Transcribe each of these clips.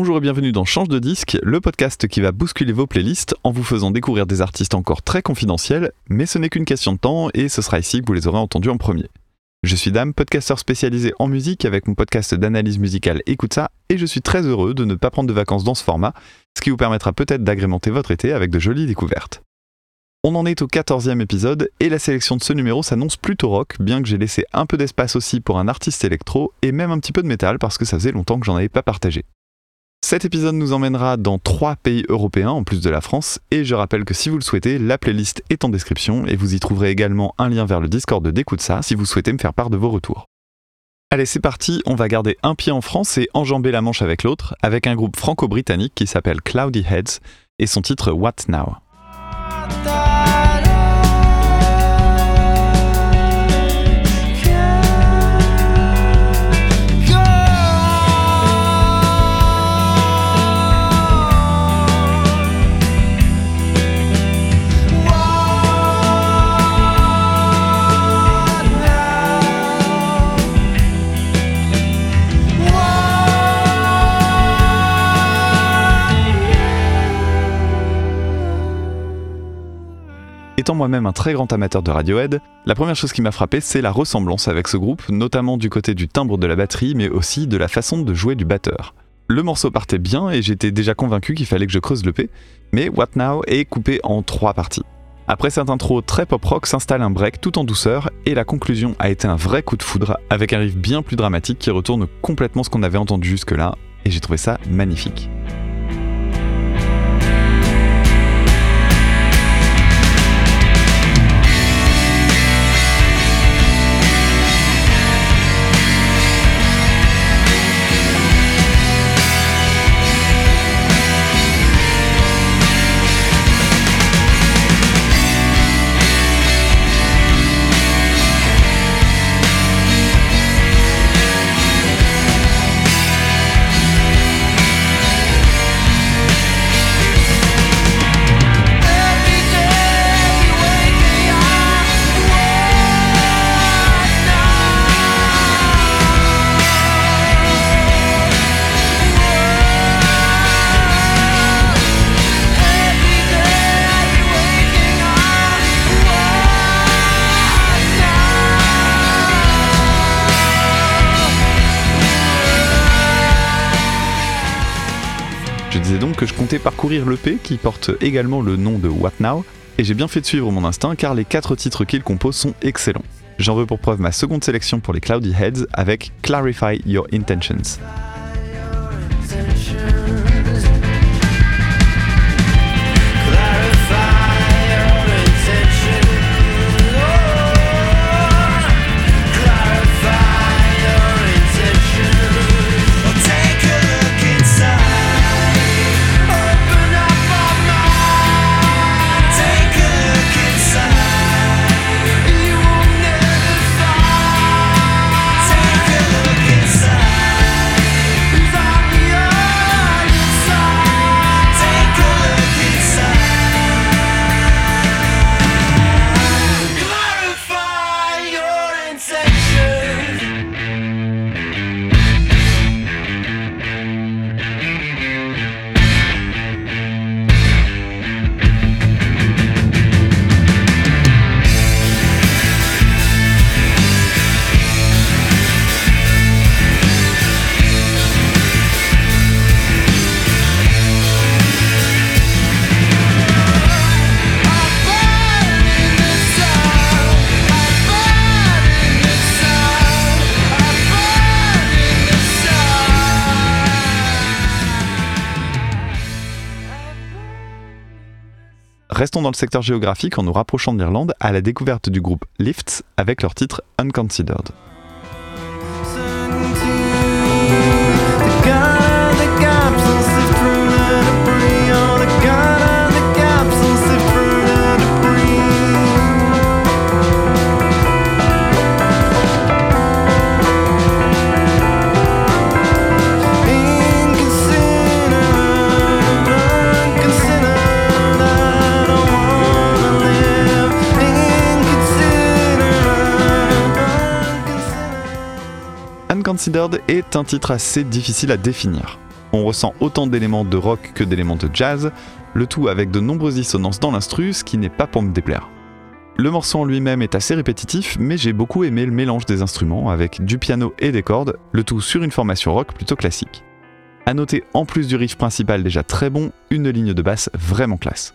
Bonjour et bienvenue dans Change de disque, le podcast qui va bousculer vos playlists en vous faisant découvrir des artistes encore très confidentiels, mais ce n'est qu'une question de temps et ce sera ici que vous les aurez entendus en premier. Je suis Dame, podcasteur spécialisé en musique avec mon podcast d'analyse musicale Écoute ça, et je suis très heureux de ne pas prendre de vacances dans ce format, ce qui vous permettra peut-être d'agrémenter votre été avec de jolies découvertes. On en est au 14e épisode et la sélection de ce numéro s'annonce plutôt rock, bien que j'ai laissé un peu d'espace aussi pour un artiste électro et même un petit peu de métal parce que ça faisait longtemps que j'en avais pas partagé. Cet épisode nous emmènera dans trois pays européens en plus de la France, et je rappelle que si vous le souhaitez, la playlist est en description et vous y trouverez également un lien vers le Discord d'Écoute ça si vous souhaitez me faire part de vos retours. Allez, c'est parti, on va garder un pied en France et enjamber la manche avec l'autre, avec un groupe franco-britannique qui s'appelle Cloudy Heads et son titre What Now? Moi-même un très grand amateur de Radiohead, la première chose qui m'a frappé, c'est la ressemblance avec ce groupe, notamment du côté du timbre de la batterie, mais aussi de la façon de jouer du batteur. Le morceau partait bien et j'étais déjà convaincu qu'il fallait que je creuse le P, mais What Now est coupé en trois parties. Après cette intro très pop-rock s'installe un break tout en douceur et la conclusion a été un vrai coup de foudre avec un riff bien plus dramatique qui retourne complètement ce qu'on avait entendu jusque-là et j'ai trouvé ça magnifique. Parcourir l'EP qui porte également le nom de What Now, et j'ai bien fait de suivre mon instinct car les quatre titres qu'il compose sont excellents. J'en veux pour preuve ma seconde sélection pour les Cloudy Heads avec Clarify Your Intentions. Restons dans le secteur géographique en nous rapprochant de l'Irlande à la découverte du groupe Lifts avec leur titre Unconsidered. Unconsidered est un titre assez difficile à définir. On ressent autant d'éléments de rock que d'éléments de jazz, le tout avec de nombreuses dissonances dans l'instru, ce qui n'est pas pour me déplaire. Le morceau en lui-même est assez répétitif, mais j'ai beaucoup aimé le mélange des instruments avec du piano et des cordes, le tout sur une formation rock plutôt classique. A noter en plus du riff principal déjà très bon, une ligne de basse vraiment classe.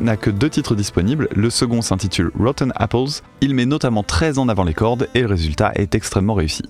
N'a que deux titres disponibles. Le second s'intitule Rotten Apples. Il met notamment très en avant les cordes et le résultat est extrêmement réussi.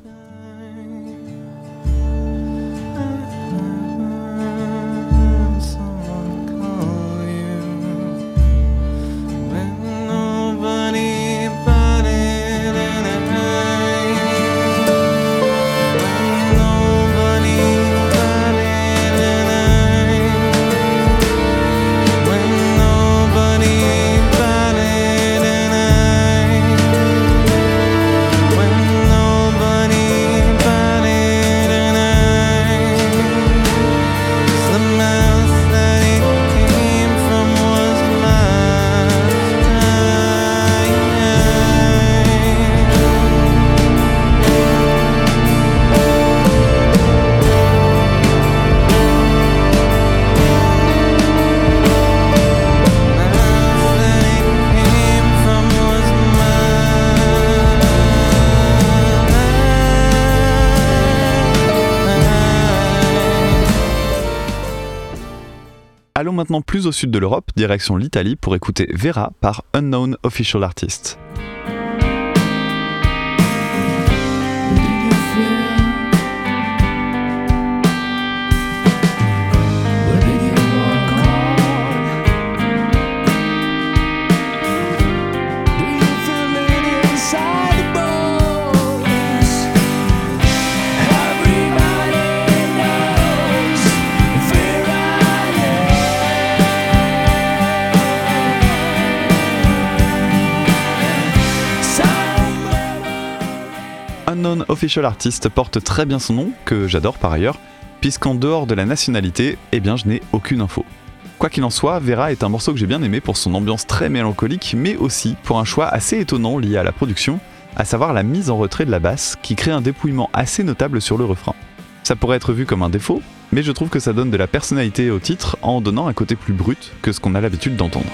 Allons maintenant plus au sud de l'Europe, direction l'Italie, pour écouter Vera par Unknown Official Artist. Official Artist porte très bien son nom, que j'adore par ailleurs, puisqu'en dehors de la nationalité, eh bien je n'ai aucune info. Quoi qu'il en soit, Vera est un morceau que j'ai bien aimé pour son ambiance très mélancolique, mais aussi pour un choix assez étonnant lié à la production, à savoir la mise en retrait de la basse, qui crée un dépouillement assez notable sur le refrain. Ça pourrait être vu comme un défaut, mais je trouve que ça donne de la personnalité au titre en donnant un côté plus brut que ce qu'on a l'habitude d'entendre.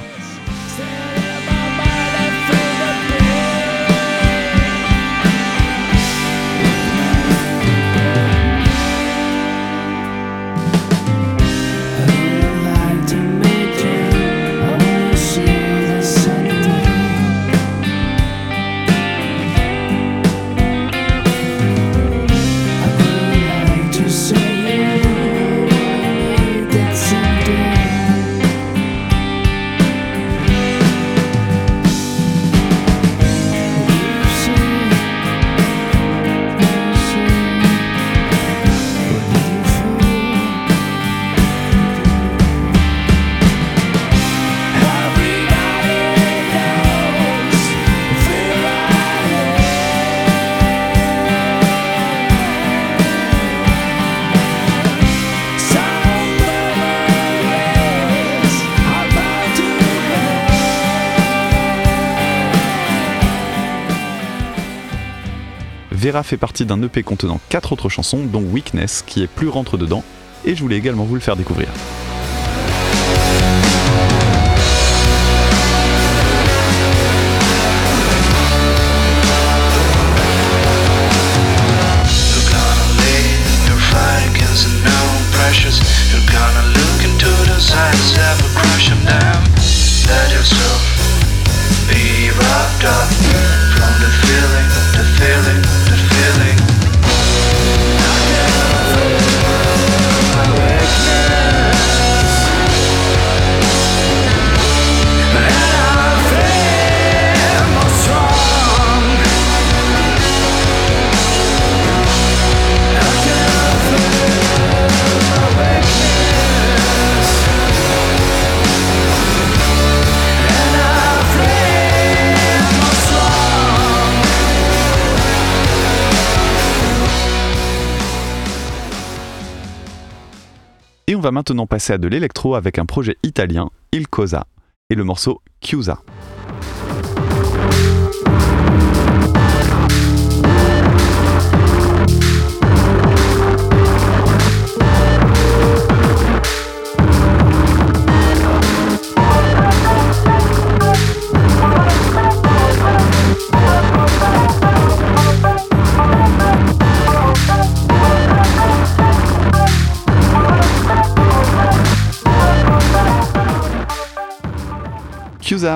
Vera fait partie d'un EP contenant 4 autres chansons, dont Weakness, qui est plus rentre dedans, et je voulais également vous le faire découvrir. Va maintenant passer à de l'électro avec un projet italien, Il Cosa, et le morceau Chiusa.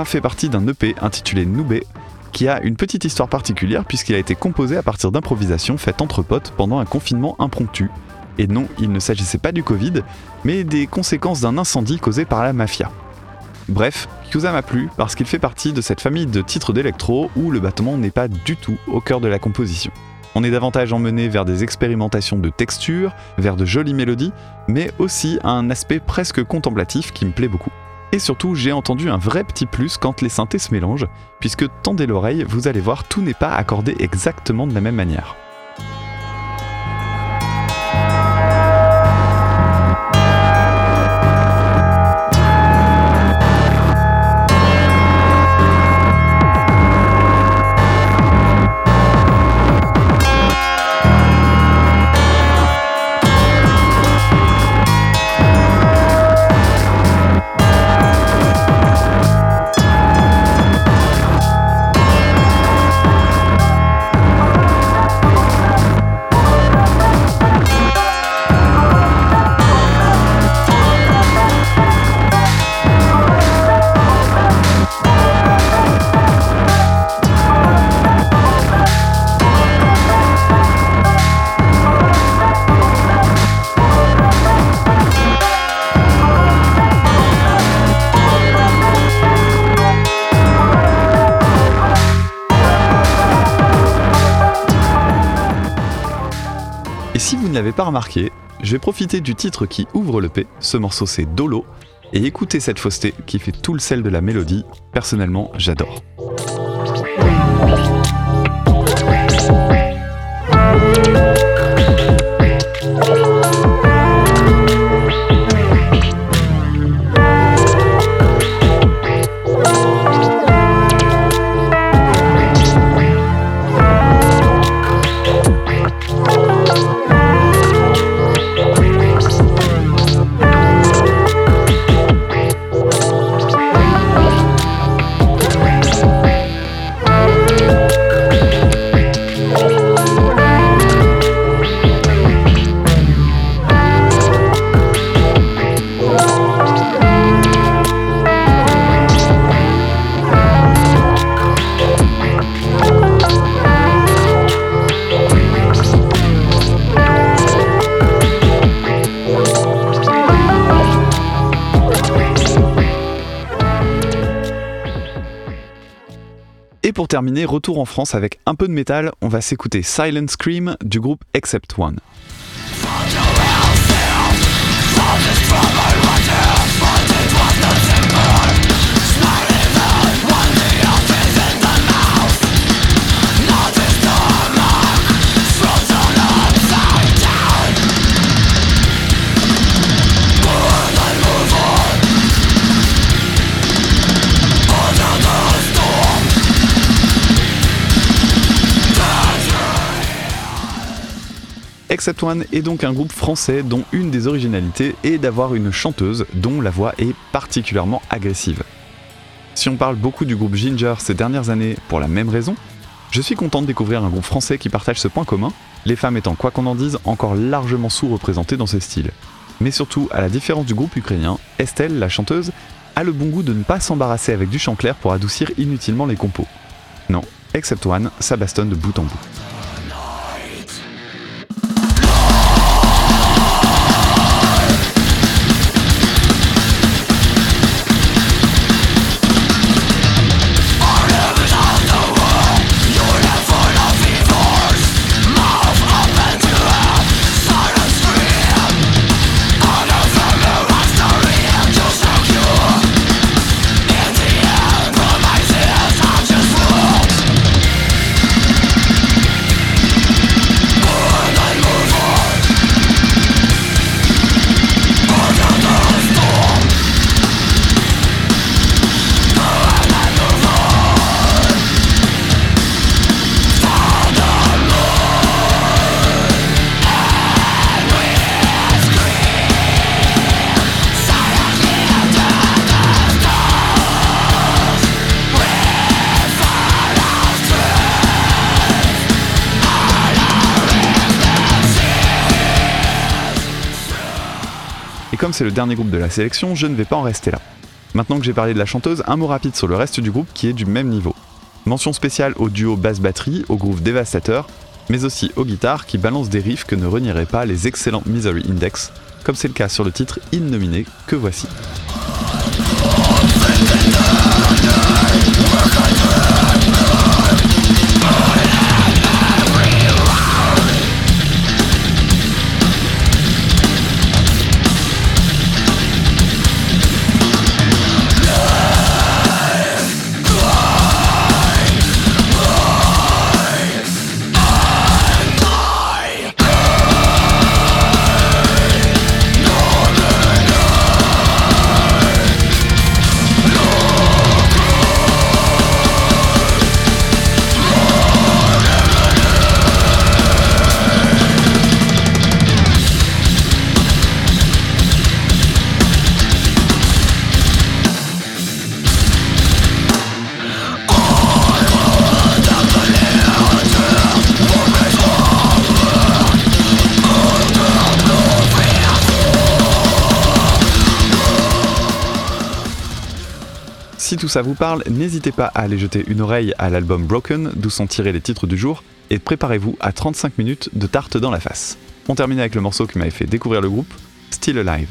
Fait partie d'un EP intitulé Nube, qui a une petite histoire particulière puisqu'il a été composé à partir d'improvisations faites entre potes pendant un confinement impromptu. Et non, il ne s'agissait pas du Covid, mais des conséquences d'un incendie causé par la mafia. Bref, Kyuza m'a plu parce qu'il fait partie de cette famille de titres d'électro où le battement n'est pas du tout au cœur de la composition. On est davantage emmené vers des expérimentations de texture, vers de jolies mélodies, mais aussi un aspect presque contemplatif qui me plaît beaucoup. Et surtout, j'ai entendu un vrai petit plus quand les synthés se mélangent, puisque tendez l'oreille, vous allez voir, tout n'est pas accordé exactement de la même manière. Ne pas remarqué, je vais profiter du titre qui ouvre le P, ce morceau c'est Dolo, et écouter cette fausseté qui fait tout le sel de la mélodie, personnellement j'adore. Et pour terminer, retour en France avec un peu de métal, on va s'écouter Silent Scream du groupe Except One. Except One est donc un groupe français dont une des originalités est d'avoir une chanteuse dont la voix est particulièrement agressive. Si on parle beaucoup du groupe Ginger ces dernières années pour la même raison, je suis content de découvrir un groupe français qui partage ce point commun, les femmes étant quoi qu'on en dise encore largement sous-représentées dans ce style. Mais surtout, à la différence du groupe ukrainien, Estelle, la chanteuse, a le bon goût de ne pas s'embarrasser avec du chant clair pour adoucir inutilement les compos. Non, Except One, ça bastonne de bout en bout. Comme c'est le dernier groupe de la sélection, je ne vais pas en rester là. Maintenant que j'ai parlé de la chanteuse, un mot rapide sur le reste du groupe qui est du même niveau. Mention spéciale au duo basse-batterie, au groove dévastateur, mais aussi aux guitares qui balancent des riffs que ne renieraient pas les excellents Misery Index, comme c'est le cas sur le titre Innominé que voici. Tout ça vous parle, n'hésitez pas à aller jeter une oreille à l'album Broken, d'où sont tirés les titres du jour, et préparez-vous à 35 minutes de tarte dans la face. On termine avec le morceau qui m'avait fait découvrir le groupe, Still Alive.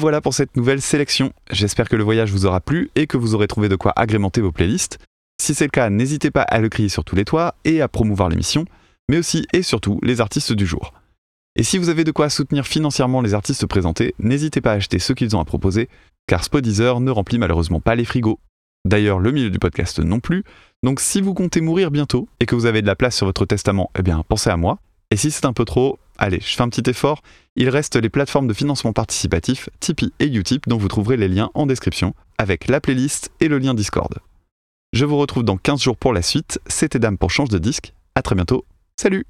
Voilà pour cette nouvelle sélection. J'espère que le voyage vous aura plu et que vous aurez trouvé de quoi agrémenter vos playlists. Si c'est le cas, n'hésitez pas à le crier sur tous les toits et à promouvoir l'émission, mais aussi et surtout les artistes du jour. Et si vous avez de quoi soutenir financièrement les artistes présentés, n'hésitez pas à acheter ce qu'ils ont à proposer, car Spodizer ne remplit malheureusement pas les frigos. D'ailleurs, le milieu du podcast non plus, donc si vous comptez mourir bientôt et que vous avez de la place sur votre testament, eh bien pensez à moi. Et si c'est un peu trop, allez, je fais un petit effort, il reste les plateformes de financement participatif Tipeee et Utip dont vous trouverez les liens en description, avec la playlist et le lien Discord. Je vous retrouve dans 15 jours pour la suite, c'était Dame pour Change de Disque, à très bientôt, salut